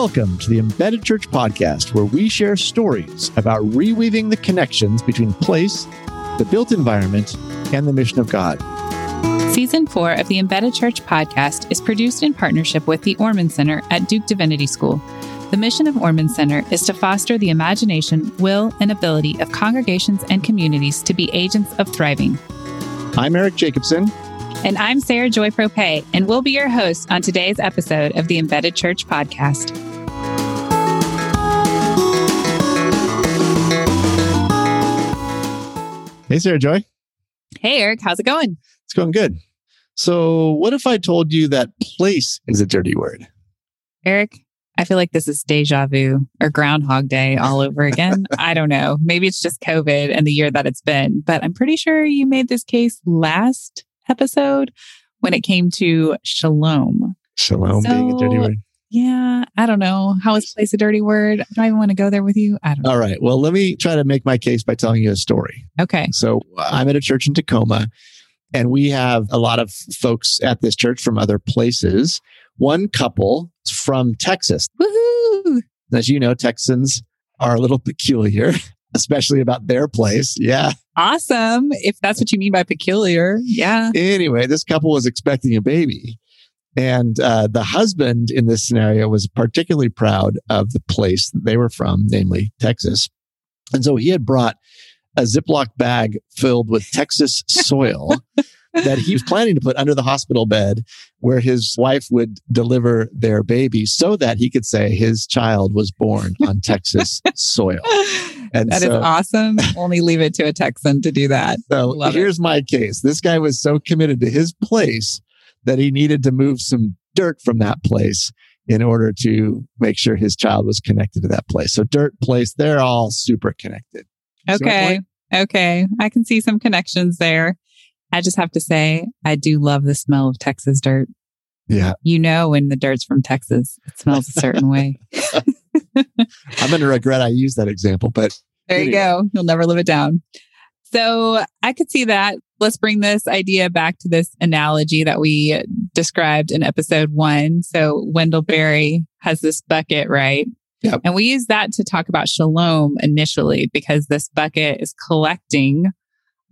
Welcome to the Embedded Church podcast, where we share stories about reweaving the connections between place, the built environment, and the mission of God. Season four of the Embedded Church podcast is produced in partnership with the Ormond Center at Duke Divinity School. The mission of Ormond Center is to foster the imagination, will, and ability of congregations and communities to be agents of thriving. I'm Eric Jacobson. And I'm Sara Joy Proppe, and we'll be your hosts on today's episode of the Embedded Church podcast. Hey, Sara Joy. Hey, Eric. How's it going? It's going good. So, what if I told you that place is a dirty word? Eric, I feel like this is deja vu or Groundhog Day all over again. I don't know. Maybe it's just COVID and the year that it's been, but I'm pretty sure you made this case last episode when it came to shalom. Shalom So- being a dirty word. Yeah, I don't know. How is place a dirty word? Do I even want to go there with you? I don't know. All right. Well, let me try to make my case by telling you a story. Okay. So, I'm at a church in Tacoma, and we have a lot of folks at this church from other places. One couple from Texas. Woohoo. As you know, Texans are a little peculiar, especially about their place. Yeah. Awesome. If that's what you mean by peculiar. Yeah. Anyway, this couple was expecting a baby. And uh, the husband in this scenario was particularly proud of the place that they were from, namely Texas. And so he had brought a Ziploc bag filled with Texas soil that he was planning to put under the hospital bed where his wife would deliver their baby so that he could say his child was born on Texas soil. And That is so- awesome. Only leave it to a Texan to do that. So Love it. here's my case. This guy was so committed to his place that he needed to move some dirt from that place in order to make sure his child was connected to that place. So dirt, place, they're all super connected. Okay. Okay. I can see some connections there. I just have to say, I do love the smell of Texas dirt. Yeah. You know, when the dirt's from Texas, it smells a certain way. I'm going to regret I used that example, but There you go. You'll never live it down. So I could see that. Let's bring this idea back to this analogy that we described in episode one. So Wendell Berry has this bucket, right? Yep. And we use that to talk about shalom initially because this bucket is collecting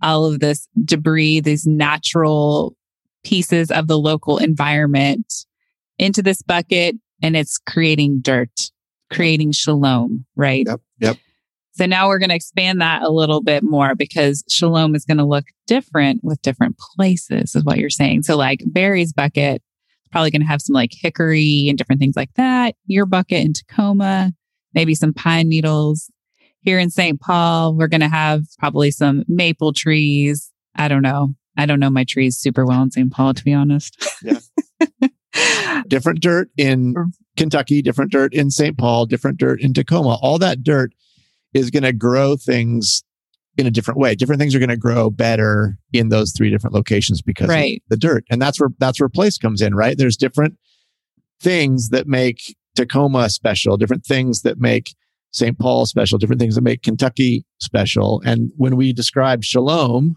all of this debris, these natural pieces of the local environment into this bucket and it's creating dirt, creating shalom, right? Yep, yep. So now we're going to expand that a little bit more because shalom is going to look different with different places, is what you're saying. So, like Berry's bucket, probably going to have some like hickory and different things like that. Your bucket in Tacoma, maybe some pine needles. Here in St. Paul, we're going to have probably some maple trees. I don't know. I don't know my trees super well in St. Paul, to be honest. Yeah. different dirt in Kentucky, different dirt in St. Paul, different dirt in Tacoma. All that dirt is going to grow things in a different way. Different things are going to grow better in those three different locations because Right. of the dirt. And that's where that's where place comes in, right? There's different things that make Tacoma special, different things that make St. Paul special, different things that make Kentucky special. And when we describe shalom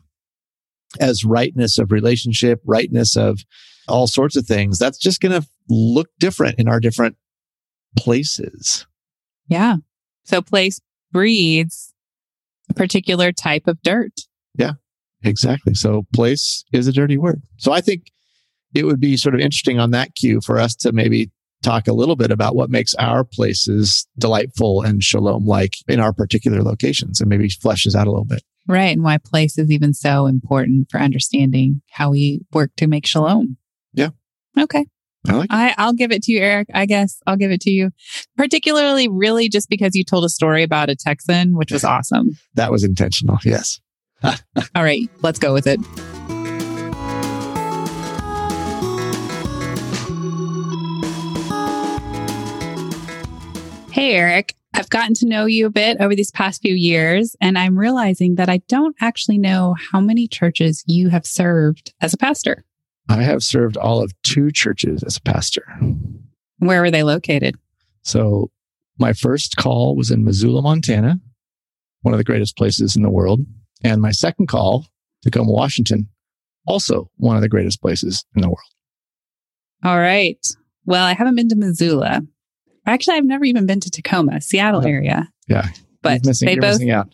as rightness of relationship, rightness of all sorts of things, that's just going to look different in our different places. yeah. So, place breeds a particular type of dirt. Yeah, exactly. So place is a dirty word. So I think it would be sort of interesting on that cue for us to maybe talk a little bit about what makes our places delightful and shalom like in our particular locations and maybe fleshes out a little bit. Right. And why place is even so important for understanding how we work to make shalom. Yeah. Okay. I like I, I'll give it to you, Eric. I guess I'll give it to you. Particularly, really, just because you told a story about a Texan, which was awesome. that was intentional. Yes. All right, let's go with it. Hey, Eric. I've gotten to know you a bit over these past few years, and I'm realizing that I don't actually know how many churches you have served as a pastor. I have served all of two churches as a pastor. Where were they located? So my first call was in Missoula, Montana, one of the greatest places in the world. And my second call, Tacoma, Washington, also one of the greatest places in the world. All right. Well, I haven't been to Missoula. Actually, I've never even been to Tacoma, Seattle area. Yeah. But missing, they both missing out.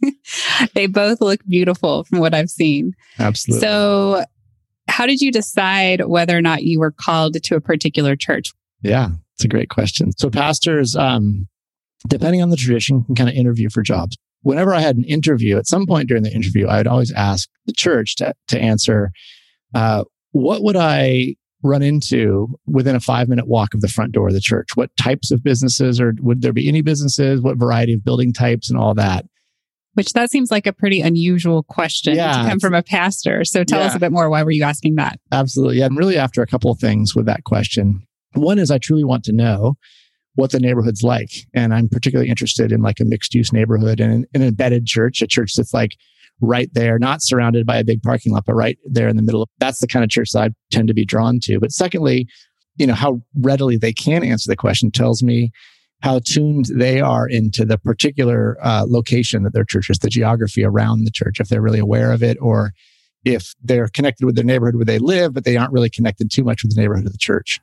they both look beautiful from what I've seen. Absolutely. So, how did you decide whether or not you were called to a particular church? Yeah, it's a great question. So pastors, um, depending on the tradition, can kind of interview for jobs. Whenever I had an interview, at some point during the interview, I would always ask the church to, to answer, uh, what would I run into within a five minute walk of the front door of the church? What types of businesses or would there be any businesses? What variety of building types and all that? Which that seems like a pretty unusual question Yeah, to come from a pastor. So tell us a bit more. Why were you asking that? Absolutely. Yeah. I'm really after a couple of things with that question. One is I truly want to know what the neighborhood's like. And I'm particularly interested in like a mixed use neighborhood and an, an embedded church, a church that's like right there, not surrounded by a big parking lot, but right there in the middle. That's the kind of church that I tend to be drawn to. But secondly, you know, how readily they can answer the question tells me how tuned they are into the particular uh, location that their church is, the geography around the church, if they're really aware of it or if they're connected with their neighborhood where they live, but they aren't really connected too much with the neighborhood of the church.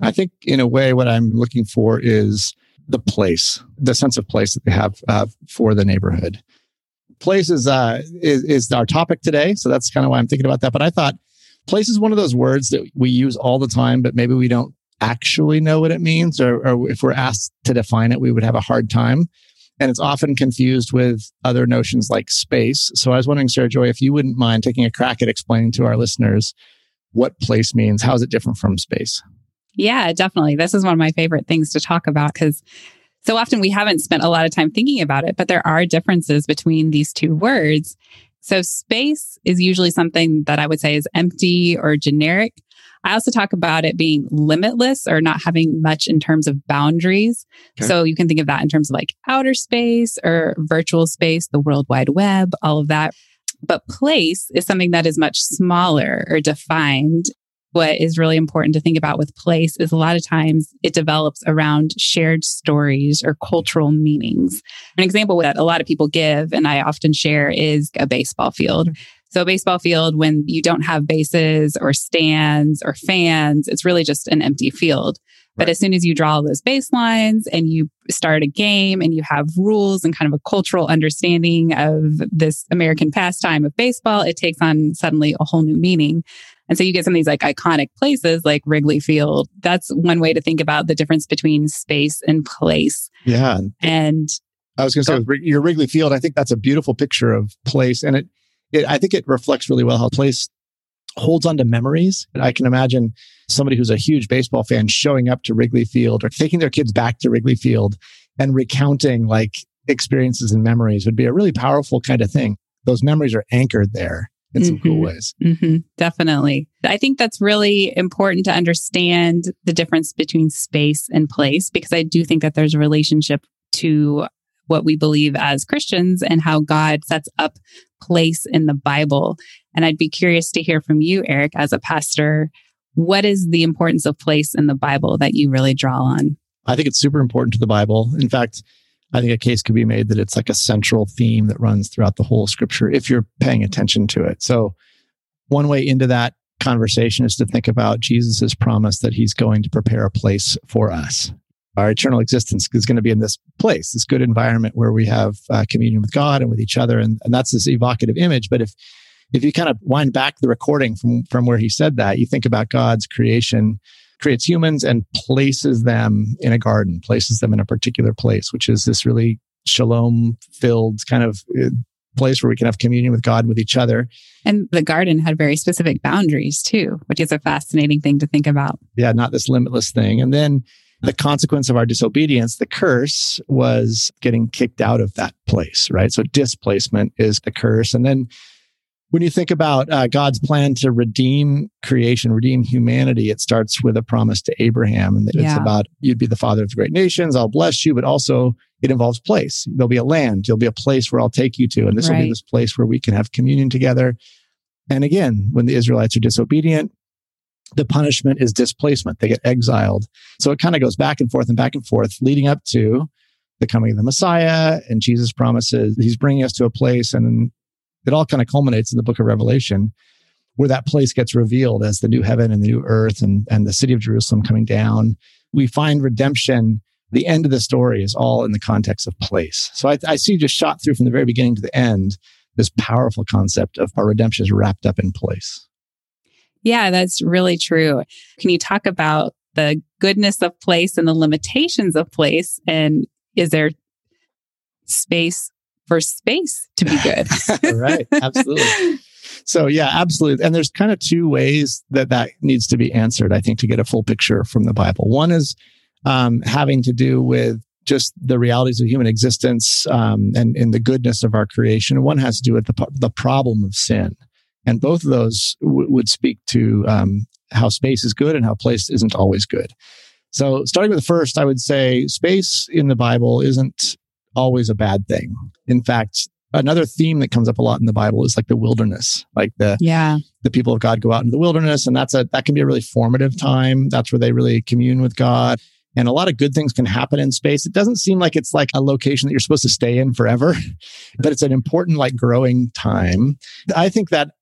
I think, in a way, what I'm looking for is the place, the sense of place that they have uh, for the neighborhood. Place is, uh, is is our topic today, so that's kind of why I'm thinking about that. But I thought place is one of those words that we use all the time, but maybe we don't actually know what it means, or, or if we're asked to define it, we would have a hard time. And it's often confused with other notions like space. So I was wondering, Sara Joy, if you wouldn't mind taking a crack at explaining to our listeners what place means. How is it different from space? Yeah, definitely. This is one of my favorite things to talk about because so often we haven't spent a lot of time thinking about it, but there are differences between these two words. So, space is usually something that I would say is empty or generic. I also talk about it being limitless or not having much in terms of boundaries. Okay. So, you can think of that in terms of like outer space or virtual space, the World Wide Web, all of that. But place is something that is much smaller or defined what is really important to think about with place is a lot of times it develops around shared stories or cultural meanings. An example that a lot of people give, and I often share, is a baseball field. So, a baseball field, when you don't have bases or stands or fans, it's really just an empty field. But Right. as soon as you draw those baselines and you start a game and you have rules and kind of a cultural understanding of this American pastime of baseball, it takes on suddenly a whole new meaning. And so you get some of these like iconic places like Wrigley Field. That's one way to think about the difference between space and place. Yeah. And I was going to say, your Wrigley Field, I think that's a beautiful picture of place. And it, it, I think it reflects really well how place holds on to memories. I can imagine somebody who's a huge baseball fan showing up to Wrigley Field or taking their kids back to Wrigley Field and recounting like experiences and memories would be a really powerful kind of thing. Those memories are anchored there in some cool Mhm. ways. hmm definitely. I think that's really important to understand the difference between space and place because I do think that there's a relationship to what we believe as Christians and how God sets up place in the Bible. And I'd be curious to hear from you, Eric, as a pastor. What is the importance of place in the Bible that you really draw on? I think it's super important to the Bible. In fact, I think a case could be made that it's like a central theme that runs throughout the whole scripture if you're paying attention to it. So, one way into that conversation is to think about Jesus' promise that he's going to prepare a place for us. Our eternal existence is going to be in this place, this good environment where we have uh, communion with God and with each other. And, and that's this evocative image. But if if you kind of wind back the recording from, from where he said that, you think about God's creation creates humans and places them in a garden, places them in a particular place, which is this really shalom filled kind of uh, place where we can have communion with God, and with each other. And the garden had very specific boundaries too, which is a fascinating thing to think about. Yeah, not this limitless thing. And then the consequence of our disobedience, the curse was getting kicked out of that place, right? So displacement is the curse. And then when you think about uh, God's plan to redeem creation, redeem humanity, it starts with a promise to Abraham. And it's about you'd be the father of the great nations. I'll bless you, but also it involves place. There'll be a land. There'll be a place where I'll take you to. And this will be this place where we can have communion together. And again, when the Israelites are disobedient, the punishment is displacement. They get exiled. So it kind of goes back and forth and back and forth, leading up to the coming of the Messiah and Jesus promises he's bringing us to a place. And it all kind of culminates in the book of Revelation where that place gets revealed as the new heaven and the new earth and, and the city of Jerusalem coming down. We find redemption. The end of the story is all in the context of place. So I, I see just shot through from the very beginning to the end this powerful concept of our redemption is wrapped up in place. Yeah, that's really true. Can you talk about the goodness of place and the limitations of place? And is there space for space to be good? right. Absolutely. So yeah, absolutely. And there's kind of two ways that that needs to be answered, I think, to get a full picture from the Bible. One is um, having to do with just the realities of human existence um, and, and the goodness of our creation. One has to do with the, the problem of sin. And both of those w- would speak to um, how space is good and how place isn't always good. So, starting with the first, I would say space in the Bible isn't always a bad thing. In fact, another theme that comes up a lot in the Bible is like the wilderness, like the yeah the people of God go out into the wilderness, and that's a that can be a really formative time. That's where they really commune with God. And a lot of good things can happen in space. It doesn't seem like it's like a location that you're supposed to stay in forever, but it's an important like growing time. I think that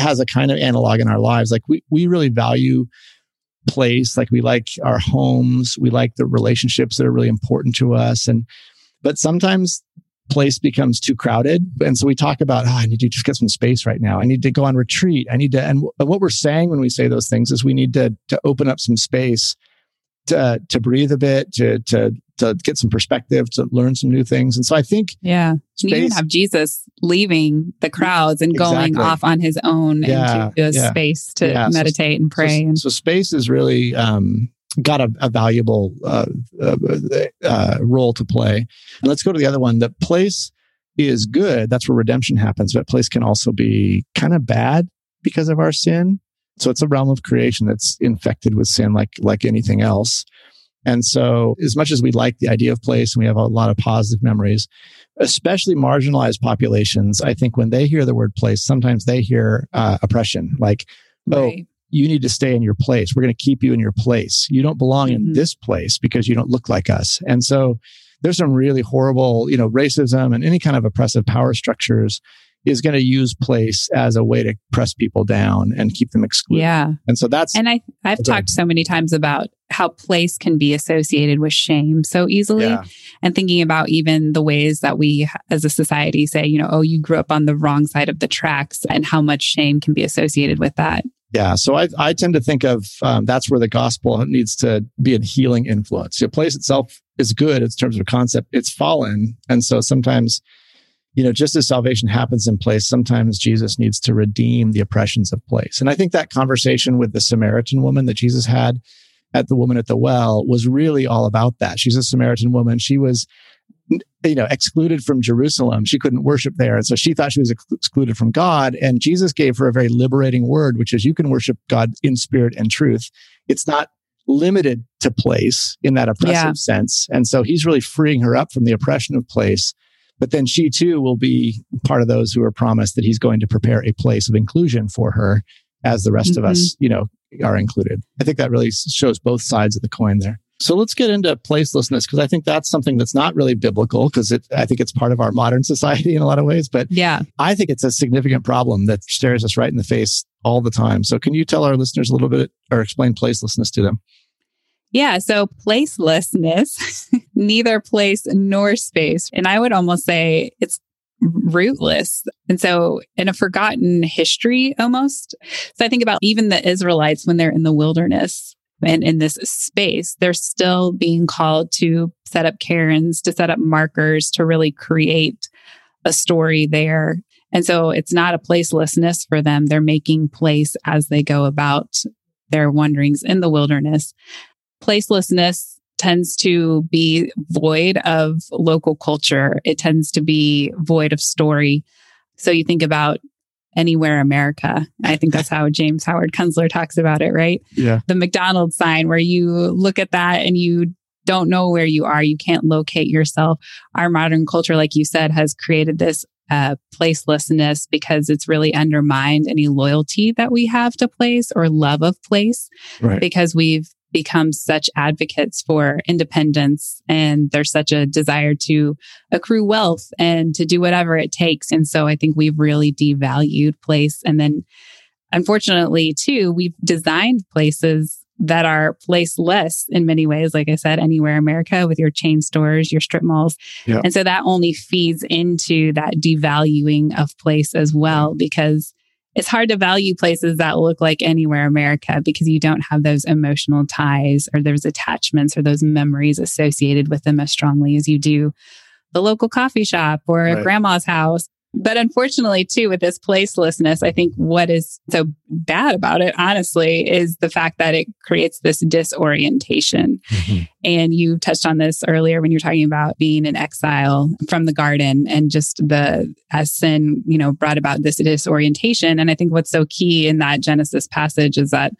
has a kind of analog in our lives. Like we we really value place, like we like our homes, we like the relationships that are really important to us and but sometimes place becomes too crowded. And so we talk about, oh, I need to just get some space right now. I need to go on retreat. I need to, and what we're saying when we say those things is we need to, to open up some space to, to breathe a bit, to, to, to get some perspective, to learn some new things. And so I think, yeah, space, you even have Jesus leaving the crowds and exactly. going off on his own yeah, into a yeah. space to yeah. meditate so, and pray. So, and, so space is really, um, got a, a valuable uh, uh, uh, role to play. And let's go to the other one. The place is good. That's where redemption happens. But place can also be kind of bad because of our sin. So it's a realm of creation that's infected with sin, like like anything else. And so, as much as we like the idea of place and we have a lot of positive memories, especially marginalized populations, I think when they hear the word place, sometimes they hear uh, oppression, like, oh, right you need to stay in your place. We're going to keep you in your place. You don't belong mm-hmm. in this place because you don't look like us. And so there's some really horrible, you know, racism and any kind of oppressive power structures is going to use place as a way to press people down and keep them excluded. Yeah. And so that's And I I've talked so many times about how place can be associated with shame so easily yeah. and thinking about even the ways that we as a society say, you know, oh you grew up on the wrong side of the tracks and how much shame can be associated with that. Yeah, so I, I tend to think of um, that's where the gospel needs to be a healing influence. The place itself is good in terms of concept. It's fallen, and so sometimes, you know, just as salvation happens in place, sometimes Jesus needs to redeem the oppressions of place. And I think that conversation with the Samaritan woman that Jesus had at the woman at the well was really all about that. She's a Samaritan woman. She was you know, excluded from Jerusalem. She couldn't worship there. And so she thought she was ex- excluded from God. And Jesus gave her a very liberating word, which is you can worship God in spirit and truth. It's not limited to place in that oppressive yeah. sense. And so he's really freeing her up from the oppression of place. But then she too will be part of those who are promised that he's going to prepare a place of inclusion for her as the rest mm-hmm. of us, mm-hmm. you know, are included. I think that really shows both sides of the coin there. So let's get into placelessness because I think that's something that's not really biblical because I think it's part of our modern society in a lot of ways. But yeah, I think it's a significant problem that stares us right in the face all the time. So can you tell our listeners a little bit or explain placelessness to them? Yeah. So placelessness, neither place nor space. And I would almost say it's rootless. And so in a forgotten history almost. So I think about even the Israelites when they're in the wilderness and in this space, they're still being called to set up cairns, to set up markers, to really create a story there. And so it's not a placelessness for them. They're making place as they go about their wanderings in the wilderness. Placelessness tends to be void of local culture. It tends to be void of story. So you think about anywhere America. I think that's how James Howard Kunstler talks about it, right? Yeah. The McDonald's sign where you look at that and you don't know where you are. You can't locate yourself. Our modern culture, like you said, has created this uh, placelessness because it's really undermined any loyalty that we have to place or love of place right. because we've become such advocates for independence and there's such a desire to accrue wealth and to do whatever it takes. And so I think we've really devalued place. And then unfortunately, too, we've designed places that are placeless in many ways, like I said, anywhere America with your chain stores, your strip malls. And so that only feeds into that devaluing of place as well, because it's hard to value places that look like anywhere America because you don't have those emotional ties or those attachments or those memories associated with them as strongly as you do the local coffee shop or Right. grandma's house. But unfortunately, too, with this placelessness, I think what is so bad about it, honestly, is the fact that it creates this disorientation. Mm-hmm. And you touched on this earlier when you were talking about being in exile from the garden and just the, as sin, you know, brought about this disorientation. And I think what's so key in that Genesis passage is that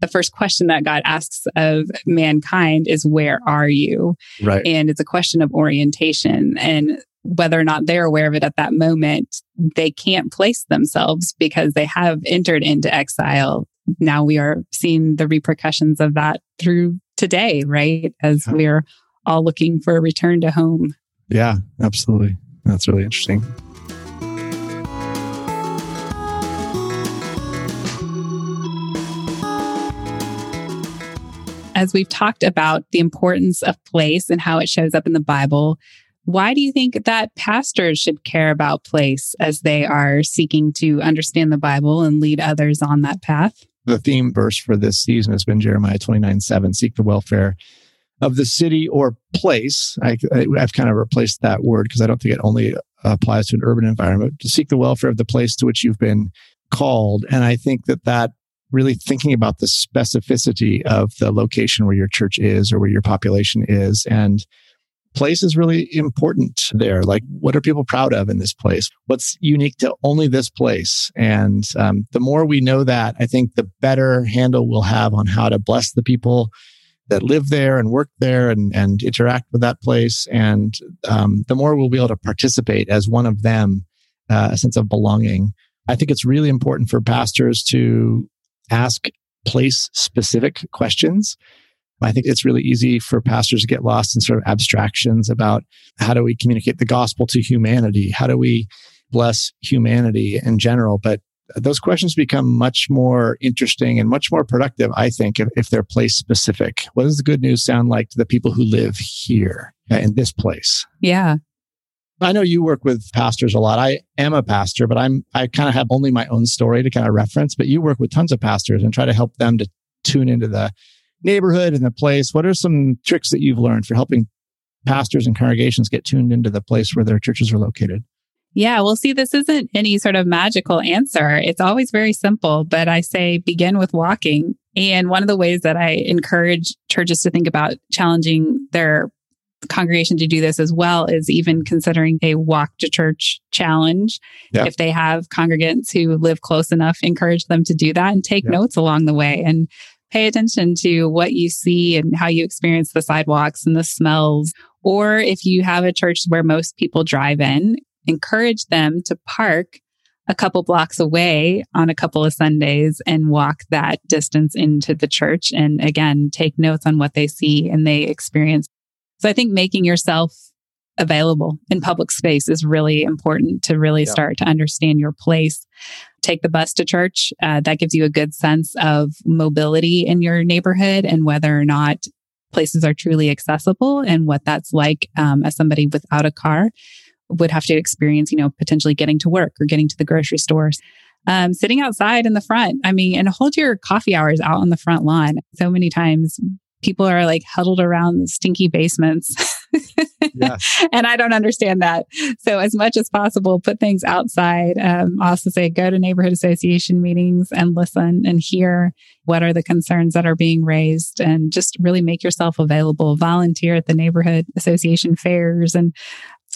the first question that God asks of mankind is, Where are you? Right. And it's a question of orientation. And whether or not they're aware of it at that moment, they can't place themselves because they have entered into exile. Now we are seeing the repercussions of that through today, right? As Yeah. we're all looking for a return to home. Yeah, absolutely. That's really interesting. As we've talked about the importance of place and how it shows up in the Bible, why do you think that pastors should care about place as they are seeking to understand the Bible and lead others on that path? The theme verse for this season has been Jeremiah 29 7, seek the welfare of the city or place. I, have kind of replaced that word because I don't think it only applies to an urban environment. To seek the welfare of the place to which you've been called. And I think that that really thinking about the specificity of the location where your church is or where your population is and place is really important there. Like what are people proud of in this place? What's unique to only this place? And um, the more we know that i think the better handle we'll have on how to bless the people that live there and work there and, and interact with that place. And um, the more we'll be able to participate as one of them uh, a sense of belonging. I think it's really important for pastors to ask place specific questions. I think it's really easy for pastors to get lost in sort of abstractions about how do we communicate the gospel to humanity? How do we bless humanity in general? But those questions become much more interesting and much more productive, I think, if, if they're place specific. What does the good news sound like to the people who live here uh, in this place? Yeah. I know you work with pastors a lot. I am a pastor, but I'm I kind of have only my own story to kind of reference, but you work with tons of pastors and try to help them to tune into the neighborhood and the place. What are some tricks that you've learned for helping pastors and congregations get tuned into the place where their churches are located? Yeah, well, see, this isn't any sort of magical answer. It's always very simple, but I say begin with walking. And one of the ways that I encourage churches to think about challenging their congregation to do this as well is even considering a walk to church challenge. Yeah. If they have congregants who live close enough, encourage them to do that and take Yeah. notes along the way and pay attention to what you see and how you experience the sidewalks and the smells. Or if you have a church where most people drive in, encourage them to park a couple blocks away on a couple of Sundays and walk that distance into the church. And again, take notes on what they see and they experience. So I think making yourself available in public space is really important to really Yeah. start to understand your place. Take the bus to church. Uh, that gives you a good sense of mobility in your neighborhood and whether or not places are truly accessible and what that's like um, as somebody without a car would have to experience, you know, potentially getting to work or getting to the grocery stores. Um, sitting outside in the front. I mean, and hold your coffee hours out on the front lawn. So many times people are like huddled around the stinky basements. Yes. and I don't understand that. So, as much as possible, put things outside. Um, also, say go to neighborhood association meetings and listen and hear what are the concerns that are being raised, and just really make yourself available. Volunteer at the neighborhood association fairs and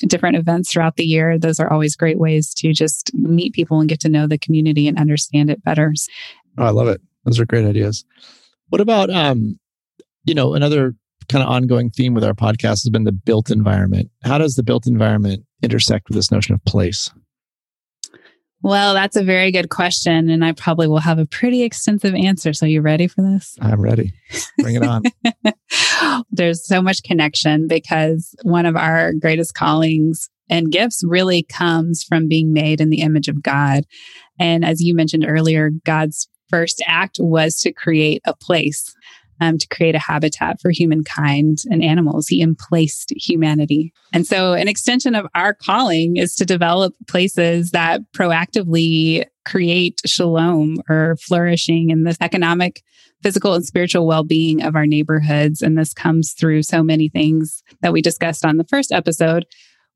different events throughout the year. Those are always great ways to just meet people and get to know the community and understand it better. Oh, I love it. Those are great ideas. What about um, you know, another kind of ongoing theme with our podcast has been the built environment. How does the built environment intersect with this notion of place? Well, that's a very good question. And I probably will have a pretty extensive answer. So, you ready for this? I'm ready. Bring it on. There's so much connection because one of our greatest callings and gifts really comes from being made in the image of God. And as you mentioned earlier, God's first act was to create a place, um, to create a habitat for humankind and animals. He emplaced humanity. And so, an extension of our calling is to develop places that proactively create shalom or flourishing in the economic, physical, and spiritual well being of our neighborhoods. And this comes through so many things that we discussed on the first episode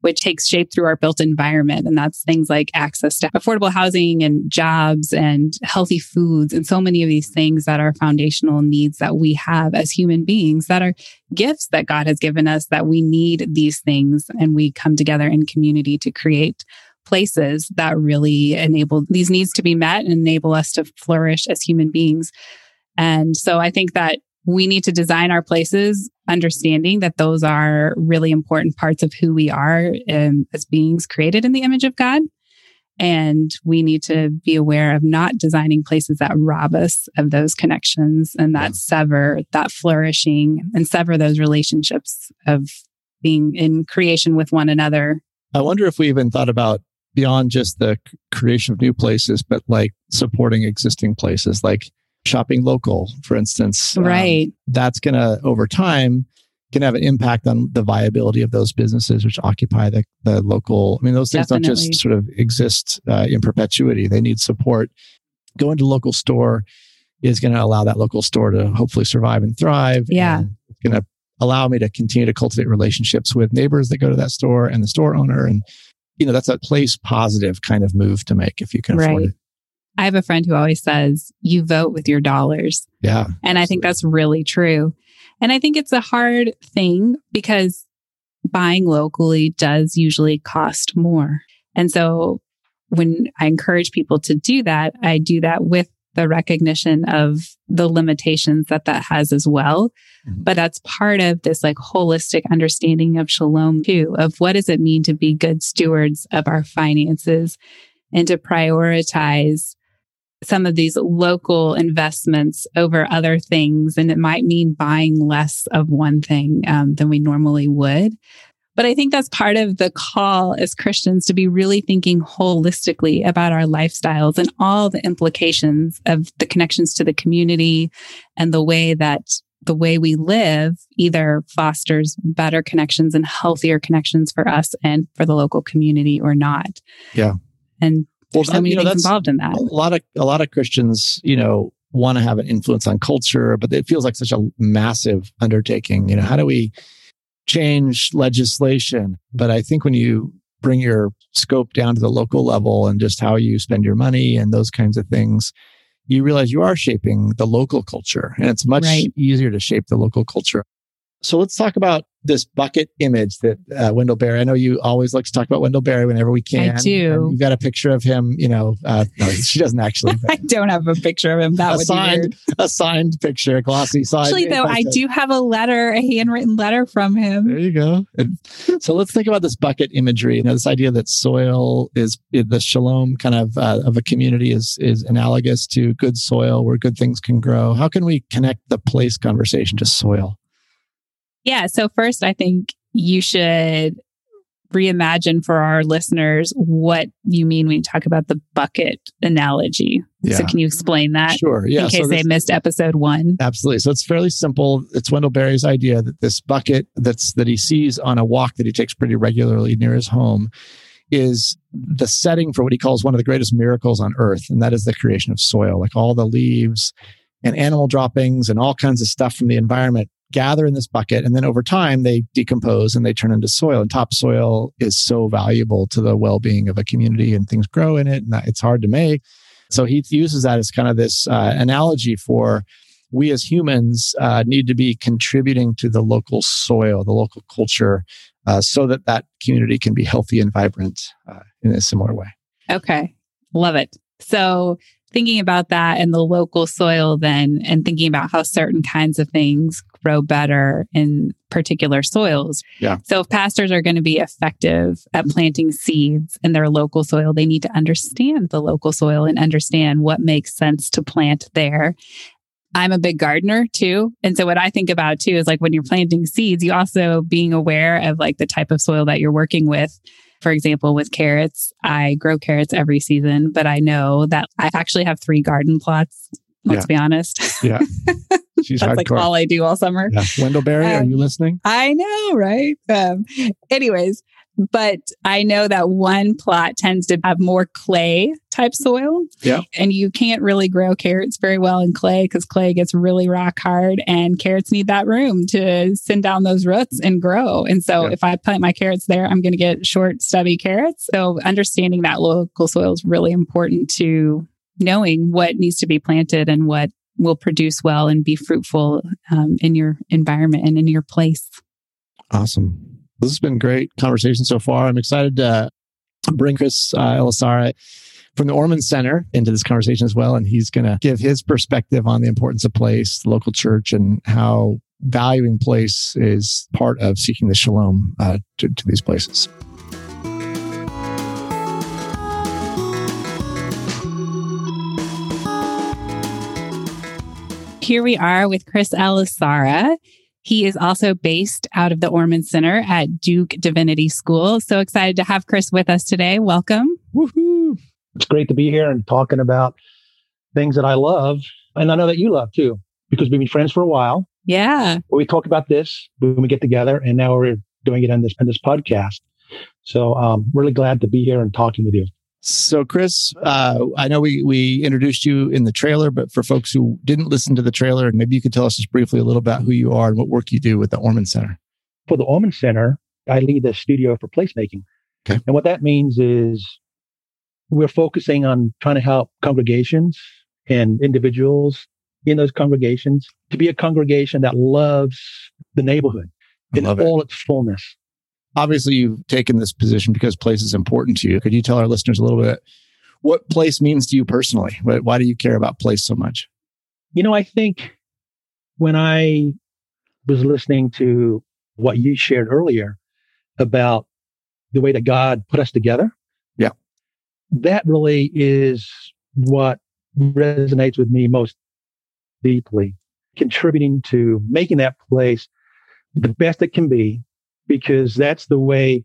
which takes shape through our built environment. And that's things like access to affordable housing and jobs and healthy foods and so many of these things that are foundational needs that we have as human beings that are gifts that God has given us that we need these things and we come together in community to create places that really enable these needs to be met and enable us to flourish as human beings. And so I think that we need to design our places understanding that those are really important parts of who we are um, as beings created in the image of God. And we need to be aware of not designing places that rob us of those connections and that yeah. sever that flourishing and sever those relationships of being in creation with one another. I wonder if we even thought about beyond just the creation of new places, but like supporting existing places. Like shopping local, for instance. Um, right. Um, that's going to, over time, can have an impact on the viability of those businesses which occupy the, the local. I mean, those things Definitely. don't just sort of exist uh, in perpetuity. They need support. Going to local store is going to allow that local store to hopefully survive and thrive. Yeah. And it's going to allow me to continue to cultivate relationships with neighbors that go to that store and the store owner. And, you know, that's a place positive kind of move to make if you can afford it. I have a friend who always says, you vote with your dollars. Yeah. And I think that's really true. And I think it's a hard thing because buying locally does usually cost more. And so when I encourage people to do that, I do that with the recognition of the limitations that that has as well. Mm-hmm. But that's part of this like holistic understanding of shalom too, of what does it mean to be good stewards of our finances and to prioritize some of these local investments over other things. And it might mean buying less of one thing um, than we normally would. But I think that's part of the call as Christians to be really thinking holistically about our lifestyles and all the implications of the connections to the community and the way that the way we live either fosters better connections and healthier connections for us and for the local community or not. Yeah. And well, so many you know, things involved in that. A lot of a lot of Christians, you know, want to have an influence on culture, but it feels like such a massive undertaking. You know, how do we change legislation? But I think when you bring your scope down to the local level and just how you spend your money and those kinds of things, you realize you are shaping the local culture, and it's much right. easier to shape the local culture. So let's talk about this bucket image that uh, Wendell Berry. I know you always like to talk about Wendell Berry whenever we can. I do. you've got a picture of him. You know, uh, no, she doesn't actually. I don't have a picture of him. That a would signed, be weird. A signed picture, a glossy signed. Actually, though, I do have a letter, a handwritten letter from him. There you go. And so let's think about this bucket imagery. You know, this idea that soil is the shalom kind of uh, of a community is is analogous to good soil where good things can grow. How can we connect the place conversation to soil? Yeah. So, first, I think you should reimagine for our listeners what you mean when you talk about the bucket analogy. Yeah. So, can you explain that? Sure. Yeah. In case so they missed episode one. Absolutely. So, it's fairly simple. It's Wendell Berry's idea that this bucket that's that he sees on a walk that he takes pretty regularly near his home is the setting for what he calls one of the greatest miracles on earth, and that is the creation of soil, like all the leaves and animal droppings and all kinds of stuff from the environment gather in this bucket and then over time they decompose and they turn into soil and topsoil is so valuable to the well-being of a community and things grow in it and it's hard to make. So he uses that as kind of this uh, analogy for we as humans uh, need to be contributing to the local soil the local culture uh, so that that community can be healthy and vibrant uh, in a similar way. Okay. Love it. So thinking about that and the local soil then and thinking about how certain kinds of things grow better in particular soils. Yeah. So if pastors are going to be effective at planting seeds in their local soil, they need to understand the local soil and understand what makes sense to plant there. I'm a big gardener too. And so what I think about too is like when you're planting seeds, you also being aware of like the type of soil that you're working with For example, with carrots, I grow carrots every season, but I know that I actually have three garden plots. Let's Yeah. be honest. Yeah. She's That's like all I do all summer. yeah. Wendell Berry, are Um, you listening? I know, right? Um, anyways, but I know that one plot tends to have more clay type soil. Yeah. And you can't really grow carrots very well in clay because clay gets really rock hard and carrots need that room to send down those roots and grow. And so Yeah. if I plant my carrots there, I'm going to get short, stubby carrots. So understanding that local soil is really important to knowing what needs to be planted and what will produce well and be fruitful um, in your environment and in your place. Awesome. This has been great conversation so far. I'm excited to bring Chris uh, Elisara from the Ormond Center into this conversation as well. And he's going to give his perspective on the importance of place, local church, and how valuing place is part of seeking the shalom uh, to, to these places. Here we are with Chris Elisara. He is also based out of the Ormond Center at Duke Divinity School. So excited to have Chris with us today. Welcome. Woohoo! it's great to be here and talking about things that I love. And I know that you love too, because we've been friends for a while. Yeah. We talk about this when we get together, and now we're doing it on this on this podcast. So um really glad to be here and talking with you. So, Chris, uh, I know we we introduced you in the trailer, but for folks who didn't listen to the trailer, and maybe you could tell us just briefly a little about who you are and what work you do with the Ormond Center. For the Ormond Center, I lead the studio for placemaking. Okay. And what that means is we're focusing on trying to help congregations and individuals in those congregations to be a congregation that loves the neighborhood I in it. all its fullness. Obviously, you've taken this position because place is important to you. Could you tell our listeners a little bit what place means to you personally? Why, do you care about place so much? You know, I think when I was listening to what you shared earlier about the way that God put us together. Yeah. That really is what resonates with me most deeply, contributing to making that place the best it can be, because that's the way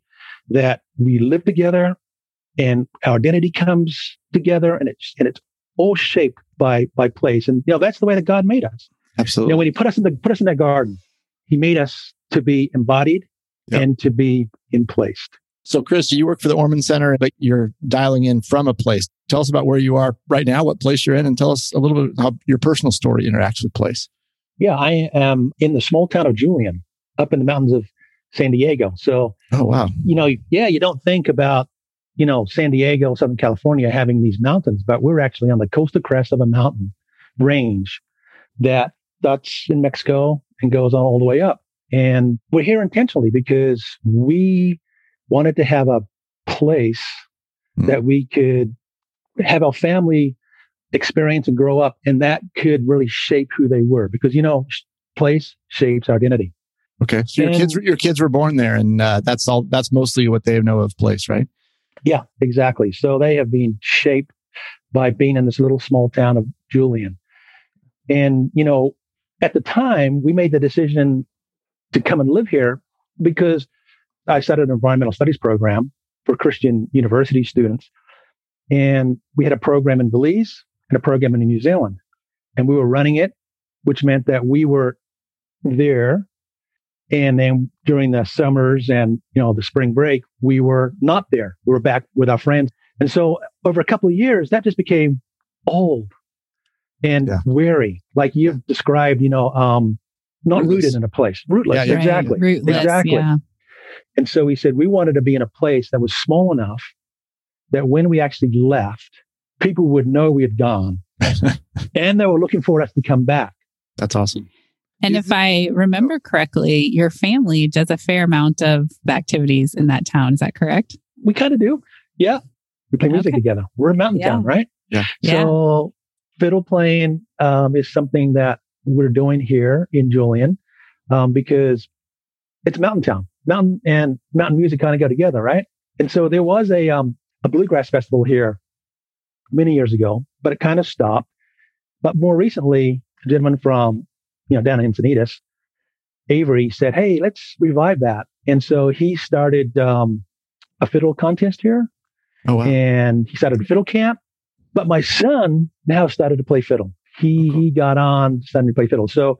that we live together and our identity comes together and it's, and it's all shaped by, by place. And, you know, that's the way that God made us. You Absolutely. know, when he put us in the, put us in that garden, he made us to be embodied Yep. and to be in place. so, Chris, you work for the Ormond Center, but you're dialing in from a place. Tell us about where you are right now, what place you're in, and tell us a little bit how your personal story interacts with place. Yeah, I am in the small town of Julian, up in the mountains of San Diego. So, Oh, wow. you know, yeah, you don't think about, you know, San Diego, Southern California having these mountains, but we're actually on the coastal crest of a mountain range that that's in Mexico and goes on all the way up. And we're here intentionally because we wanted to have a place Hmm. that we could have our family experience and grow up, and that could really shape who they were. Because you know, place shapes identity. Okay. So your kids, your kids were born there, and uh, that's all. That's mostly what they know of place, right? Yeah, exactly. So they have been shaped by being in this little small town of Julian. And, you know, at the time, we made the decision to come and live here because I started an environmental studies program for Christian university students. And we had a program in Belize and a program in New Zealand. And we were running it, which meant that we were there. And then during the summers and, you know, the spring break, we were not there. We were back with our friends. And so over a couple of years, that just became old and Yeah. weary, like you've described, you know, um, not Rootless. rooted in a place, rootless. Yeah, yeah. Exactly. Rootless, Exactly. Yeah. And so we said we wanted to be in a place that was small enough that when we actually left, people would know we had gone and they were looking for us to come back. That's awesome. And if I remember correctly, your family does a fair amount of activities in that town. Is that correct? We kind of do. Yeah. We play music Okay. together. We're a mountain Yeah. town, right? Yeah. Yeah. So fiddle playing um, is something that we're doing here in Julian um, because it's a mountain town. Mountain and mountain music kind of go together, right? And so there was a um, a bluegrass festival here many years ago, but it kind of stopped. But more recently, a gentleman from you know down in Encinitas, Avery said, "Hey, let's revive that." And so he started um, a fiddle contest here. Oh, wow. And he started a fiddle camp. But my son now started to play fiddle. He Oh, cool. he got on starting to play fiddle. So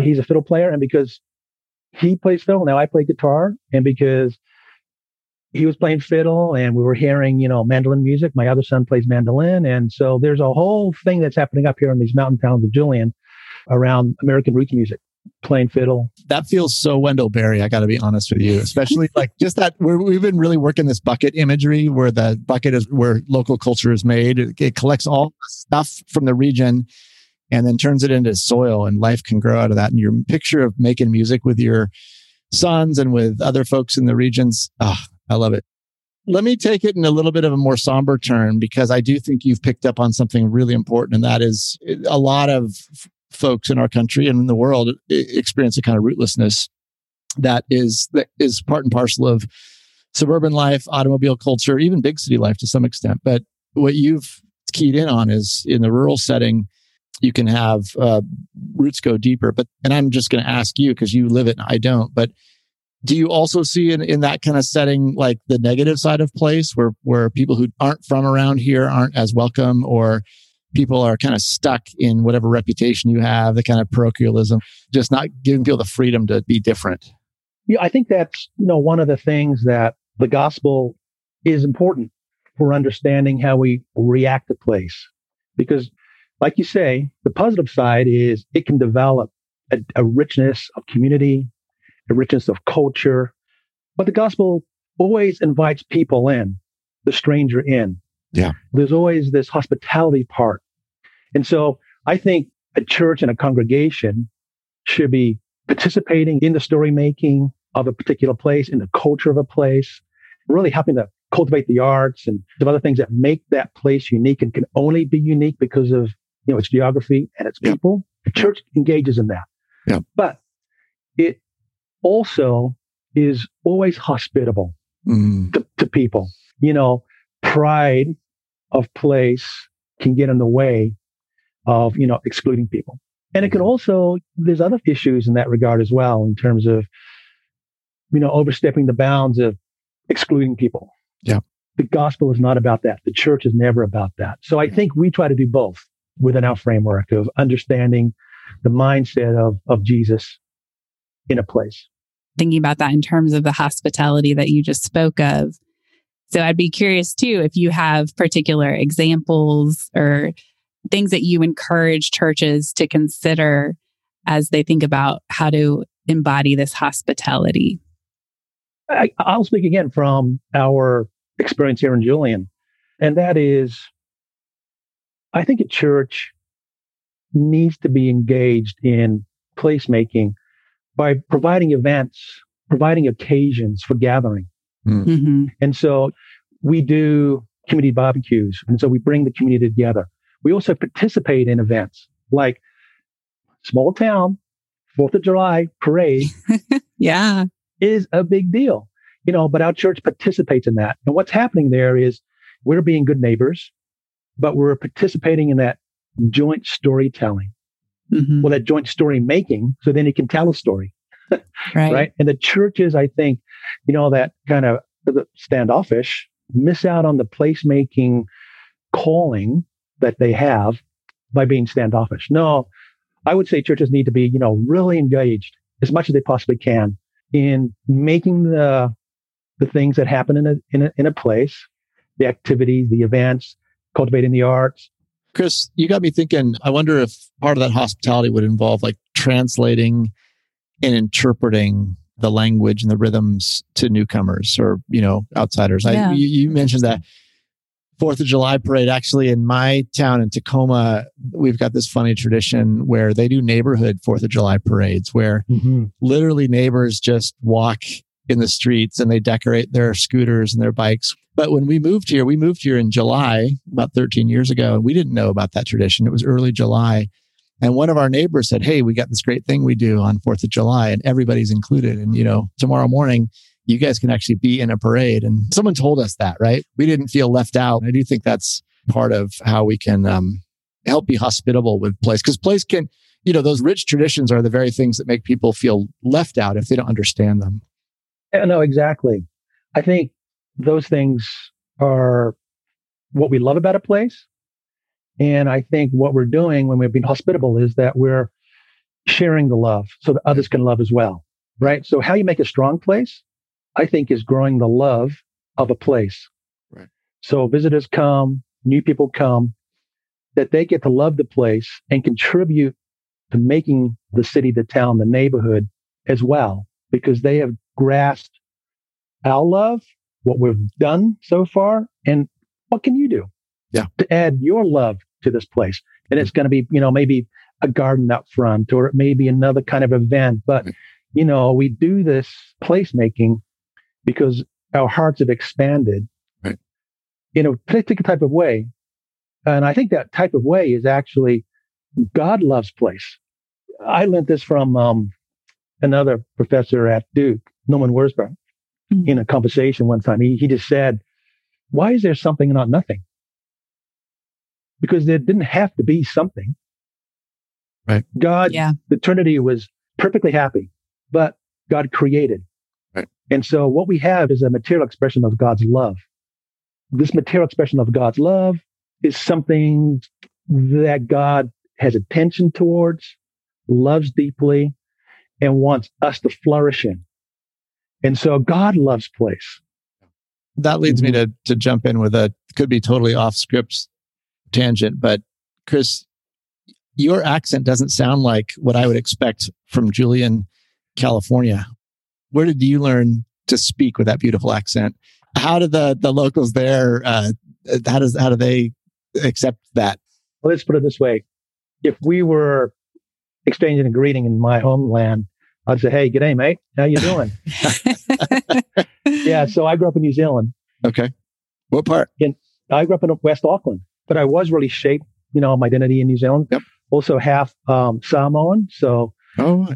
he's a fiddle player, and because he plays fiddle, now I play guitar, and because he was playing fiddle and we were hearing, you know, mandolin music. My other son plays mandolin. And so there's a whole thing that's happening up here in these mountain towns of Julian around American roots music, playing fiddle. that feels so Wendell Berry. I got to be honest with you, especially like just that we're, we've been really working this bucket imagery where the bucket is where local culture is made. It, it collects all stuff from the region and then turns it into soil and life can grow out of that. And your picture of making music with your sons and with other folks in the regions. Oh, I love it. Let me take it in a little bit of a more somber turn because I do think you've picked up on something really important. And that is eh, a lot of folks in our country and in the world experience a kind of rootlessness that is that is part and parcel of suburban life, automobile culture, even big city life to some extent. But what you've keyed in on is in the rural setting, you can have uh, roots go deeper. But and I'm just going to ask you because you live it and I don't. But do you also see in, in that kind of setting like the negative side of place where where people who aren't from around here aren't as welcome or people are kind of stuck in whatever reputation you have, the kind of parochialism, just not giving people the freedom to be different. Yeah, I think that's you know one of the things that the gospel is important for understanding how we react to place. Because, like you say, the positive side is it can develop a, a richness of community, a richness of culture. But the gospel always invites people in, the stranger in. Yeah. There's always this hospitality part. And so I think a church and a congregation should be participating in the story making of a particular place, in the culture of a place, really helping to cultivate the arts and some other things that make that place unique and can only be unique because of you know its geography and its Yeah. people. The church engages in that. Yeah. But it also is always hospitable Mm, to, to people. You know, pride of place can get in the way of, you know, excluding people. And it can mm-hmm. also, there's other issues in that regard as well, in terms of, you know, overstepping the bounds of excluding people. Yeah. The gospel is not about that. The church is never about that. So I mm-hmm. think we try to do both within our framework of understanding the mindset of, of Jesus in a place. thinking about that in terms of the hospitality that you just spoke of. So I'd be curious too if you have particular examples or things that you encourage churches to consider as they think about how to embody this hospitality. I, I'll speak again from our experience here in Julian, and that is, I think a church needs to be engaged in placemaking by providing events, providing occasions for gathering. Hmm And so we do community barbecues, and so we bring the community together. We also participate in events like small town Fourth of July parade Yeah. is a big deal, you know, but our church participates in that. And what's happening there is we're being good neighbors, but we're participating in that joint storytelling, hmm well, that joint story making. So then you can tell a story, Right. right? And the churches, I think, you know, that kind of standoffish miss out on the placemaking calling that they have by being standoffish. No, I would say churches need to be, you know, really engaged as much as they possibly can in making the the things that happen in a in a, in a place, the activities, the events, cultivating the arts. Chris, you got me thinking. I wonder if part of that hospitality would involve like translating and interpreting the language and the rhythms to newcomers or you know outsiders. Yeah. I, you, you mentioned that Fourth of July parade. Actually, in my town in Tacoma, we've got this funny tradition where they do neighborhood Fourth of July parades, where mm-hmm. literally neighbors just walk in the streets and they decorate their scooters and their bikes. But when we moved here, we moved here in July about 13 years ago, and we didn't know about that tradition. It was early July. And one of our neighbors said, Hey, we got this great thing we do on 4th of July, and everybody's included. And, you know, tomorrow morning, you guys can actually be in a parade. And someone told us that, right? We didn't feel left out. I do think that's part of how we can um, help be hospitable with place because place can, you know, those rich traditions are the very things that make people feel left out if they don't understand them. No, exactly. I think those things are what we love about a place. And I think what we're doing when we're being hospitable is that we're sharing the love so that others can love as well. Right. So how you make a strong place, I think is growing the love of a place. Right. So visitors come, new people come, that they get to love the place and contribute to making the city, the town, the neighborhood as well, because they have grasped our love, what we've done so far, and what can you do? Yeah. To add your love to this place. And it's going to be, you know, maybe a garden up front or it may be another kind of event. But, you know, we do this placemaking because our hearts have expanded right. in a particular type of way. And I think that type of way is actually God loves place. I learned this from um, another professor at Duke, Norman Wirzba, mm-hmm. in a conversation one time. He, he just said, Why is there something and not nothing? Because there didn't have to be something. Right. God, yeah. the Trinity was perfectly happy, but God created. Right. And so what we have is a material expression of God's love. This material expression of God's love is something that God has attention towards, loves deeply, and wants us to flourish in. And so God loves place. That leads mm-hmm. me to, to jump in with a could be totally off script tangent, but Chris, your accent doesn't sound like what I would expect from Julian, California. Where did you learn to speak with that beautiful accent? How do the the locals there? Uh, how does how do they accept that? Well, let's put it this way: if we were exchanging a greeting in my homeland, I'd say, "Hey, g'day, mate. How you doing?" yeah. So I grew up in New Zealand. Okay. What part? In I grew up in West Auckland, but I was really shaped, you know, my identity in New Zealand. Yep. Also half um, Samoan, so oh,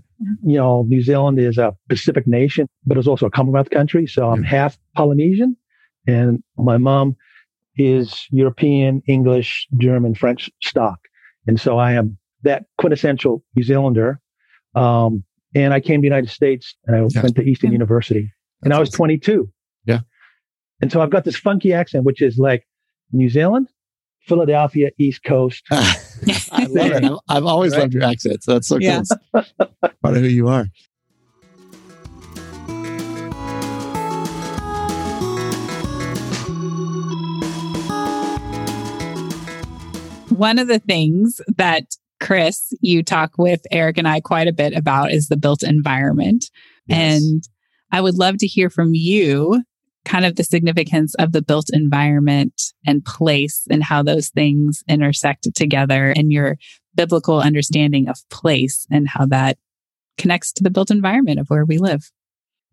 you know, New Zealand is a Pacific nation, but it's also a Commonwealth country. So I'm half Polynesian, and my mom is European, English, German, French stock. And so I am that quintessential New Zealander. Um, and I came to the United States and I yeah. went to Eastern yeah. University That's and I was awesome. 22. Yeah. And so I've got this funky accent, which is like New Zealand, Philadelphia, East Coast. I love it. I've always right? loved your accent. So that's so cool. Part of who you are. One of the things that Chris, you talk with Eric and I quite a bit about is the built environment. Yes. And I would love to hear from you kind of the significance of the built environment and place and how those things intersect together and your biblical understanding of place and how that connects to the built environment of where we live.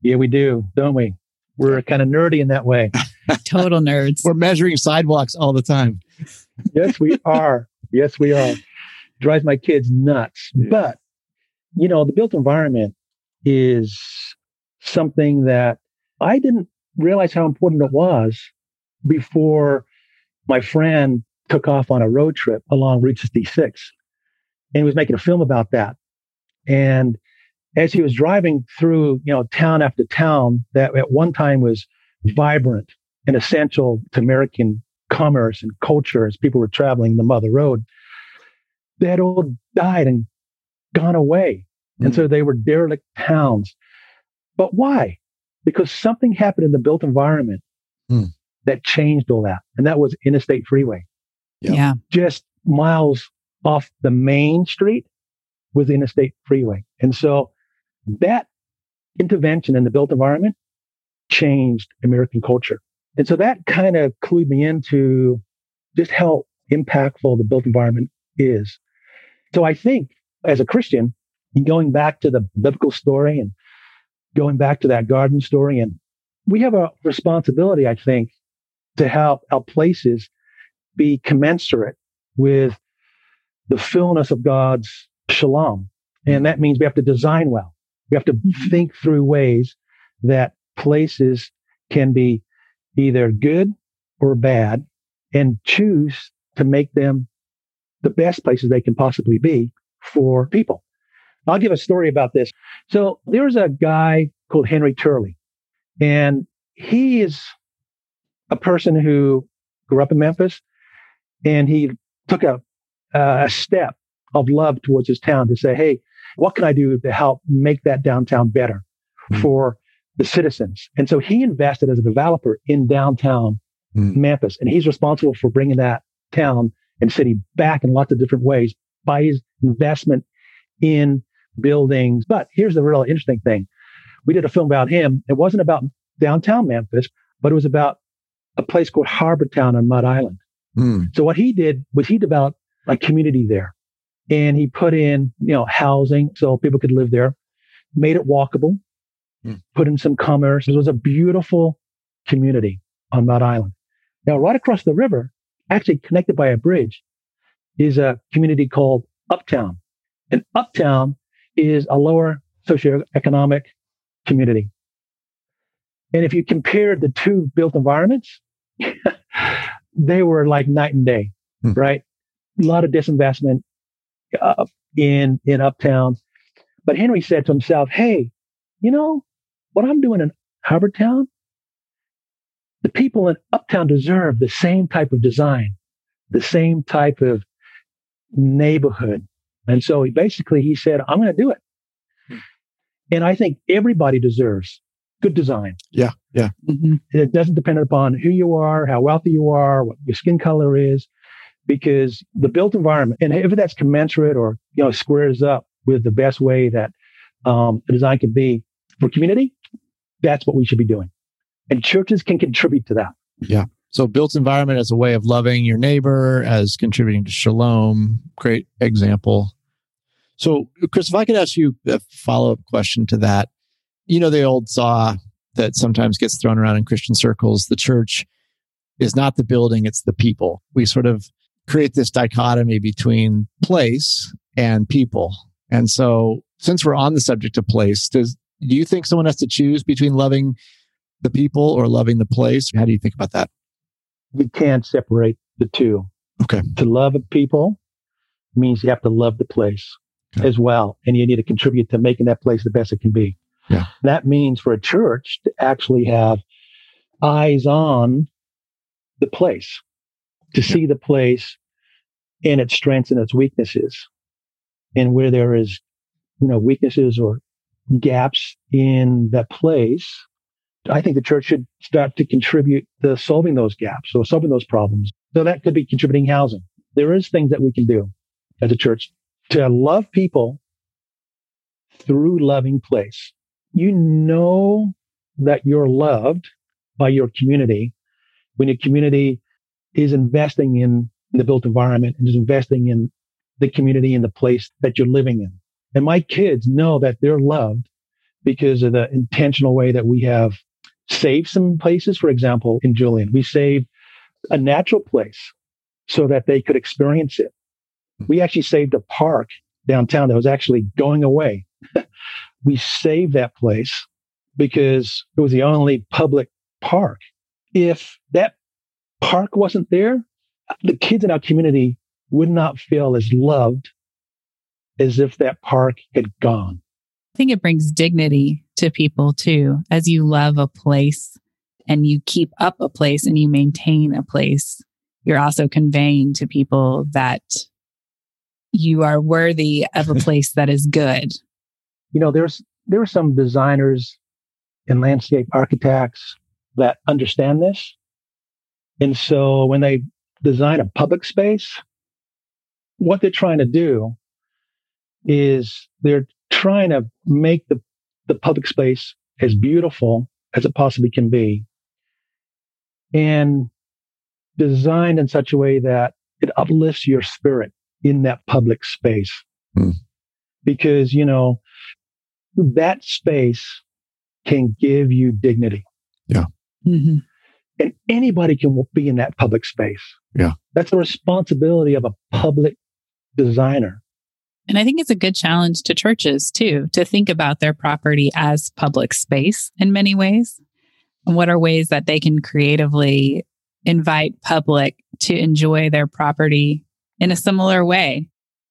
Yeah, we do, don't we? We're kind of nerdy in that way. Total nerds. We're measuring sidewalks all the time. yes, we are. Yes, we are. Drives my kids nuts. Yeah. But, you know, the built environment is something that I didn't realize how important it was before my friend took off on a road trip along Route 66 and he was making a film about that. And as he was driving through, you know, town after town that at one time was vibrant and essential to American commerce and culture as people were traveling the Mother Road, they had all died and gone away. Mm-hmm. And mm. so they were derelict towns. But why? Because something happened in the built environment hmm. that changed all that. And that was Interstate Freeway. Yeah. yeah. Just miles off the main street was the Interstate Freeway. And so that intervention in the built environment changed American culture. And so that kind of clued me into just how impactful the built environment is. So I think as a Christian, going back to the biblical story and going back to that garden story. And we have a responsibility, I think, to help our places be commensurate with the fullness of God's shalom. And that means we have to design well. We have to mm-hmm. think through ways that places can be either good or bad and choose to make them the best places they can possibly be for people. I'll give a story about this. So there was a guy called Henry Turley, and he is a person who grew up in Memphis and he took a, a step of love towards his town to say, Hey, what can I do to help make that downtown better mm. for the citizens? And so he invested as a developer in downtown mm. Memphis and he's responsible for bringing that town and city back in lots of different ways by his investment in buildings. But here's the real interesting thing. We did a film about him. It wasn't about downtown Memphis, but it was about a place called Harbor Town on Mud Island. Mm. So what he did was he developed a community there and he put in, you know, housing so people could live there, made it walkable, mm. put in some commerce. It was a beautiful community on Mud Island. Now, right across the river, actually connected by a bridge, is a community called Uptown. And Uptown is a lower socioeconomic community. And if you compare the two built environments, they were like night and day, hmm. right? A lot of disinvestment uh, in in Uptown. But Henry said to himself, "Hey, you know what I'm doing in Harbor Town? The people in Uptown deserve the same type of design, the same type of neighborhood." And so he basically he said, "I'm going to do it." And I think everybody deserves good design. Yeah. Yeah. Mm-hmm. It doesn't depend upon who you are, how wealthy you are, what your skin color is, because the built environment, and if that's commensurate or, you know, squares up with the best way that um, a design can be for community, that's what we should be doing. And churches can contribute to that. Yeah. So built environment as a way of loving your neighbor, as contributing to shalom. Great example. So, Chris, if I could ask you a follow up question to that, you know, the old saw that sometimes gets thrown around in Christian circles the church is not the building, it's the people. We sort of create this dichotomy between place and people. And so, since we're on the subject of place, does do you think someone has to choose between loving the people or loving the place? How do you think about that? We can't separate the two. Okay. To love people means you have to love the place okay. as well. And you need to contribute to making that place the best it can be. Yeah. That means for a church to actually have eyes on the place, to yeah. see the place and its strengths and its weaknesses. And where there is, you know, weaknesses or gaps in that place, I think the church should start to contribute to solving those gaps or solving those problems. So that could be contributing housing. There is things that we can do as a church to love people through loving place. You know that you're loved by your community when your community is investing in the built environment and is investing in the community and the place that you're living in. And my kids know that they're loved because of the intentional way that we have saved some places. For example, in Julian, we saved a natural place so that they could experience it. Hmm. We actually saved a park downtown that was actually going away. we saved that place because it was the only public park. If that park wasn't there, the kids in our community would not feel as loved as if that park had gone. I think it brings dignity to people too. As you love a place and you keep up a place and you maintain a place, you're also conveying to people that you are worthy of a place that is good. You know, there's there are some designers and landscape architects that understand this. And so when they design a public space, what they're trying to do is they're trying to make the, the public space as beautiful as it possibly can be and designed in such a way that it uplifts your spirit in that public space. Mm. Because, you know, that space can give you dignity. Yeah. Mm-hmm. And anybody can be in that public space. Yeah. That's the responsibility of a public designer. And I think it's a good challenge to churches too, to think about their property as public space in many ways. And what are ways that they can creatively invite public to enjoy their property in a similar way.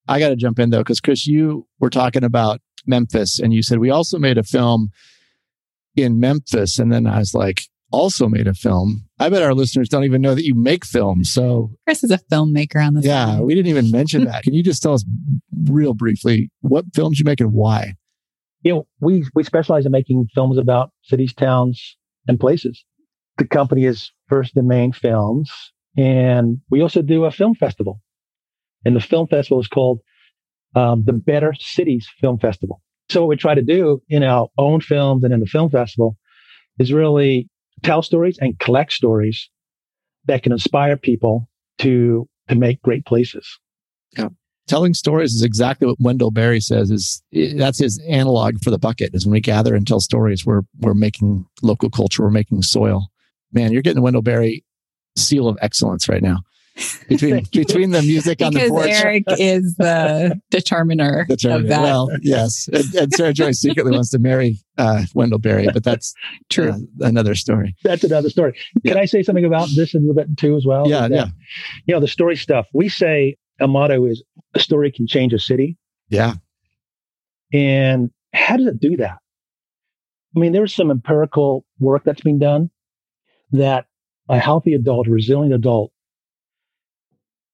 I got to jump in though, because Chris, you were talking about Memphis and you said we also made a film in Memphis. And then I was like, also made a film I bet our listeners don't even know that you make films. So Chris is a filmmaker on this. yeah, we didn't even mention that. Can you just tell us real briefly what films you make and why? You know, we we specialize in making films about cities, towns, and places. The company is First and Main Films, and we also do a film festival. And the film festival is called um, the Better Cities Film Festival. So what we try to do in our own films and in the film festival is really tell stories and collect stories that can inspire people to to make great places. Yeah. Telling stories is exactly what Wendell Berry says is that's his analog for the bucket is when we gather and tell stories, we're we're making local culture, we're making soil. Man, you're getting the Wendell Berry seal of excellence right now. Between between the music on the because porch. Eric is the determiner That's right. of that. Well, yes. And, and Sara Joy secretly wants to marry uh, Wendell Berry, but that's True. uh, another story. That's another story. Can I say something about this a little bit too as well? Yeah, Is that, yeah. You know, the story stuff. We say a motto is a story can change a city. Yeah. And how does it do that? I mean, there's some empirical work that's been done that a healthy adult, a resilient adult,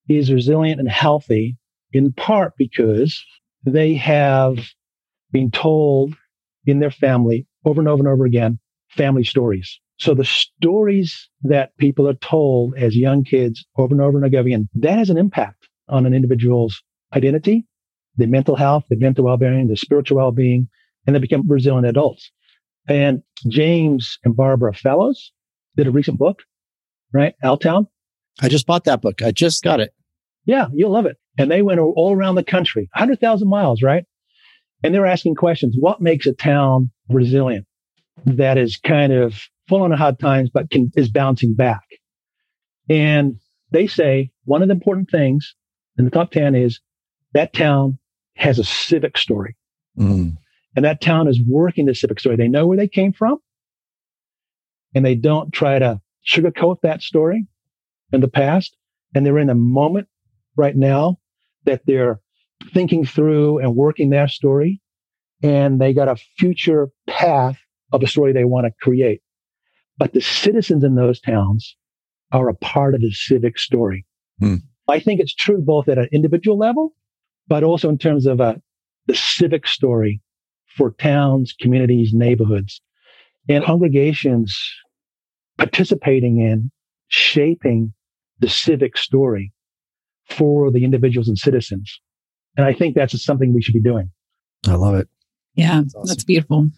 is resilient and healthy in part because they have been told in their family over and over and over again family stories. So the stories that people are told as young kids over and over and over again, that has an impact on an individual's identity, their mental health, their mental well-being, their spiritual well-being, and they become resilient adults. And James and Barbara Fallows did a recent book, right? Altown. I just bought that book. I just got it. Yeah, you'll love it. And they went all around the country, 100,000 miles, right? And they're asking questions. What makes a town resilient that is kind of full on hard times, but can, is bouncing back? And they say one of the important things in the top 10 is that town has a civic story. Mm. And that town is working the civic story. They know where they came from and they don't try to sugarcoat that story in the past. And they're in a moment right now that they're thinking through and working their story. And they got a future path of a story they want to create. But the citizens in those towns are a part of the civic story. Hmm. I think it's true both at an individual level, but also in terms of a, the civic story for towns, communities, neighborhoods, and congregations participating in shaping the civic story for the individuals and citizens. And I think that's something we should be doing. I love it. Yeah, That's awesome. that's beautiful.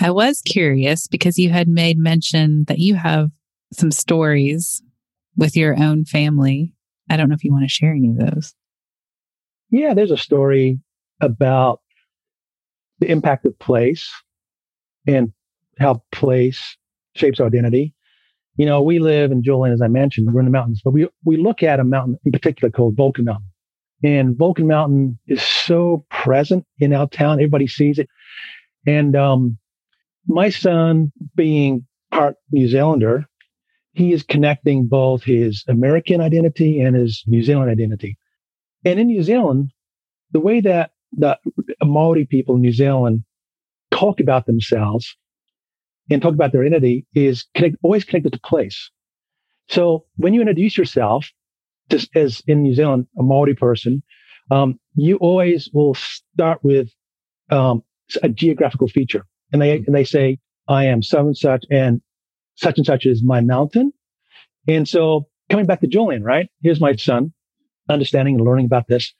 I was curious because you had made mention that you have some stories with your own family. I don't know if you want to share any of those. Yeah, there's a story about the impact of place and how place shapes our identity. You know, we live in Julian, as I mentioned, we're in the mountains, but we, we look at a mountain in particular called Vulcan Mountain. And Vulcan Mountain is so present in our town. Everybody sees it. And um, my son, being part New Zealander, he is connecting both his American identity and his New Zealand identity. And in New Zealand, the way that the Maori people in New Zealand talk about themselves and talk about their identity is connect, always connected to place. So when you introduce yourself, just as in New Zealand, a Maori person, um, you always will start with um, a geographical feature, and they and they say, "I am so and such, and such and such is my mountain." And so, coming back to Julian, right? Here's my son, understanding and learning about this,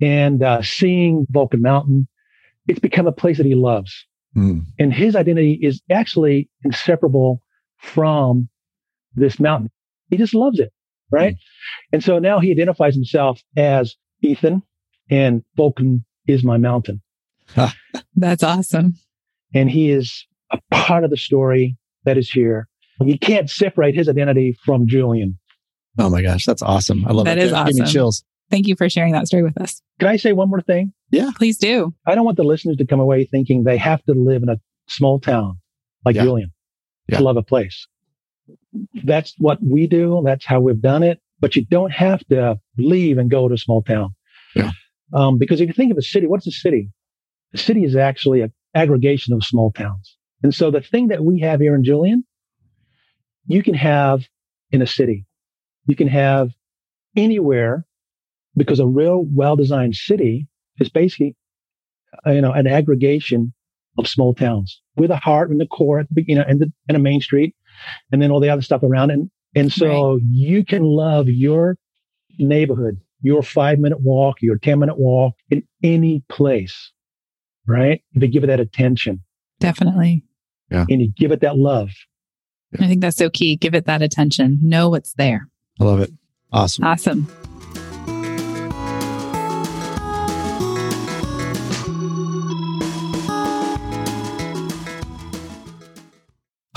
and uh, seeing Vulcan Mountain. It's become a place that he loves, Mm. and his identity is actually inseparable from this mountain. He just loves it, right? And so now he identifies himself as Ethan, and Vulcan is my mountain. That's awesome. And he is a part of the story that is here. You can't separate his identity from Julian. Oh my gosh, that's awesome. I love That it. is Give me chills. Thank you for sharing that story with us. Can I say one more thing? Please do. I don't want the listeners to come away thinking they have to live in a small town like Yeah. Julian Yeah. to love a place. That's what we do. That's how we've done it. But you don't have to leave and go to a small town. Yeah. Um, because if you think of a city, what's a city? A city is actually an aggregation of small towns. And so the thing that we have here in Julian, you can have in a city. You can have anywhere because a real well-designed city is basically, uh, you know, an aggregation of small towns with a heart and the core at the you know, and the and a main street, and then all the other stuff around. And and so right. you can love your neighborhood, your five minute walk, your ten minute walk in any place, right? If you give it that attention, definitely, yeah, and you give it that love. I think that's so key. Give it that attention. Know what's there. I love it. Awesome. Awesome.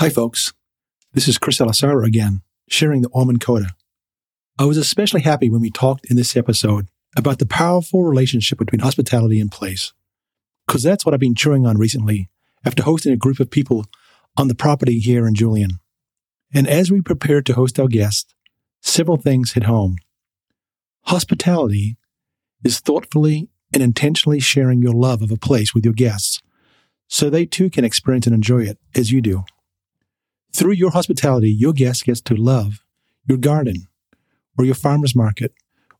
Hi, folks. This is Chris Elisara again, sharing the Ormond Coda. I was especially happy when we talked in this episode about the powerful relationship between hospitality and place, because that's what I've been chewing on recently after hosting a group of people on the property here in Julian. And as we prepared to host our guests, several things hit home. Hospitality is thoughtfully and intentionally sharing your love of a place with your guests so they too can experience and enjoy it as you do. Through your hospitality, your guest gets to love your garden or your farmer's market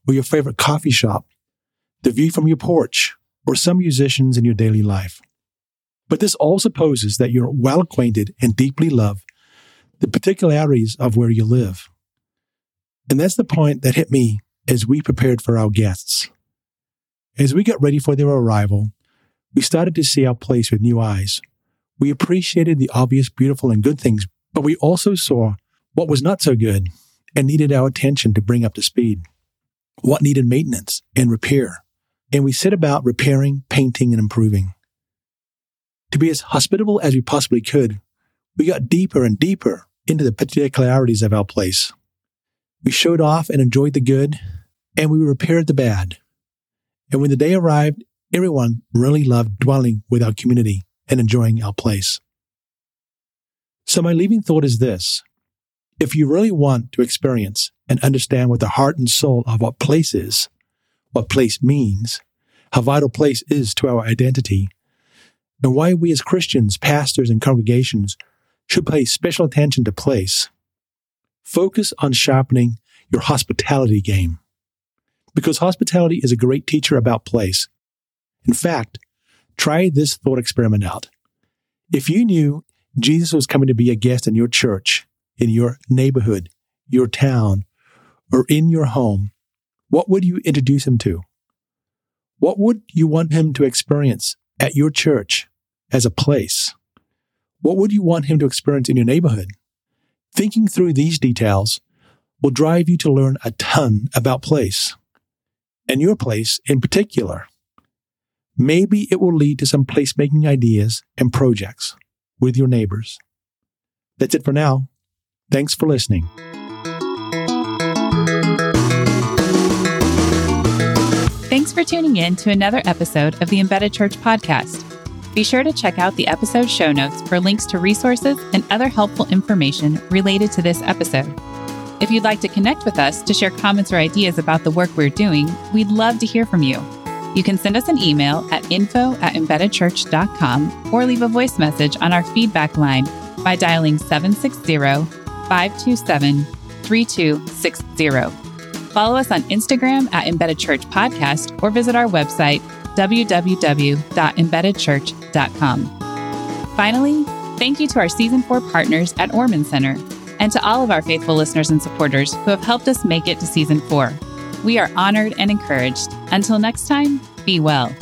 or your favorite coffee shop, the view from your porch, or some musicians in your daily life. But this all supposes that you're well acquainted and deeply love the particularities of where you live. And that's the point that hit me as we prepared for our guests. As we got ready for their arrival, we started to see our place with new eyes. We appreciated the obvious beautiful and good things, but we also saw what was not so good and needed our attention to bring up to speed. What needed maintenance and repair. And we set about repairing, painting, and improving. To be as hospitable as we possibly could, we got deeper and deeper into the particularities of our place. We showed off and enjoyed the good, and we repaired the bad. And when the day arrived, everyone really loved dwelling with our community and enjoying our place. So my leaving thought is this. If you really want to experience and understand what the heart and soul of what place is, what place means, how vital place is to our identity, and why we as Christians, pastors, and congregations should pay special attention to place. Focus on sharpening your hospitality game. Because hospitality is a great teacher about place. In fact, try this thought experiment out. If you knew Jesus was coming to be a guest in your church, in your neighborhood, your town, or in your home, what would you introduce him to? What would you want him to experience at your church as a place? What would you want him to experience in your neighborhood? Thinking through these details will drive you to learn a ton about place and your place in particular. Maybe it will lead to some placemaking ideas and projects with your neighbors. That's it for now. Thanks for listening. Thanks for tuning in to another episode of the Embedded Church podcast. Be sure to check out the episode show notes for links to resources and other helpful information related to this episode. If you'd like to connect with us to share comments or ideas about the work we're doing, we'd love to hear from you. You can send us an email at info at embeddedchurch.com or leave a voice message on our feedback line by dialing 760 527 3260. Follow us on Instagram at Embedded Church Podcast or visit our website www.embeddedchurch.com. Finally, thank you to our Season 4 partners at Ormond Center and to all of our faithful listeners and supporters who have helped us make it to Season 4. We are honored and encouraged. Until next time, be well.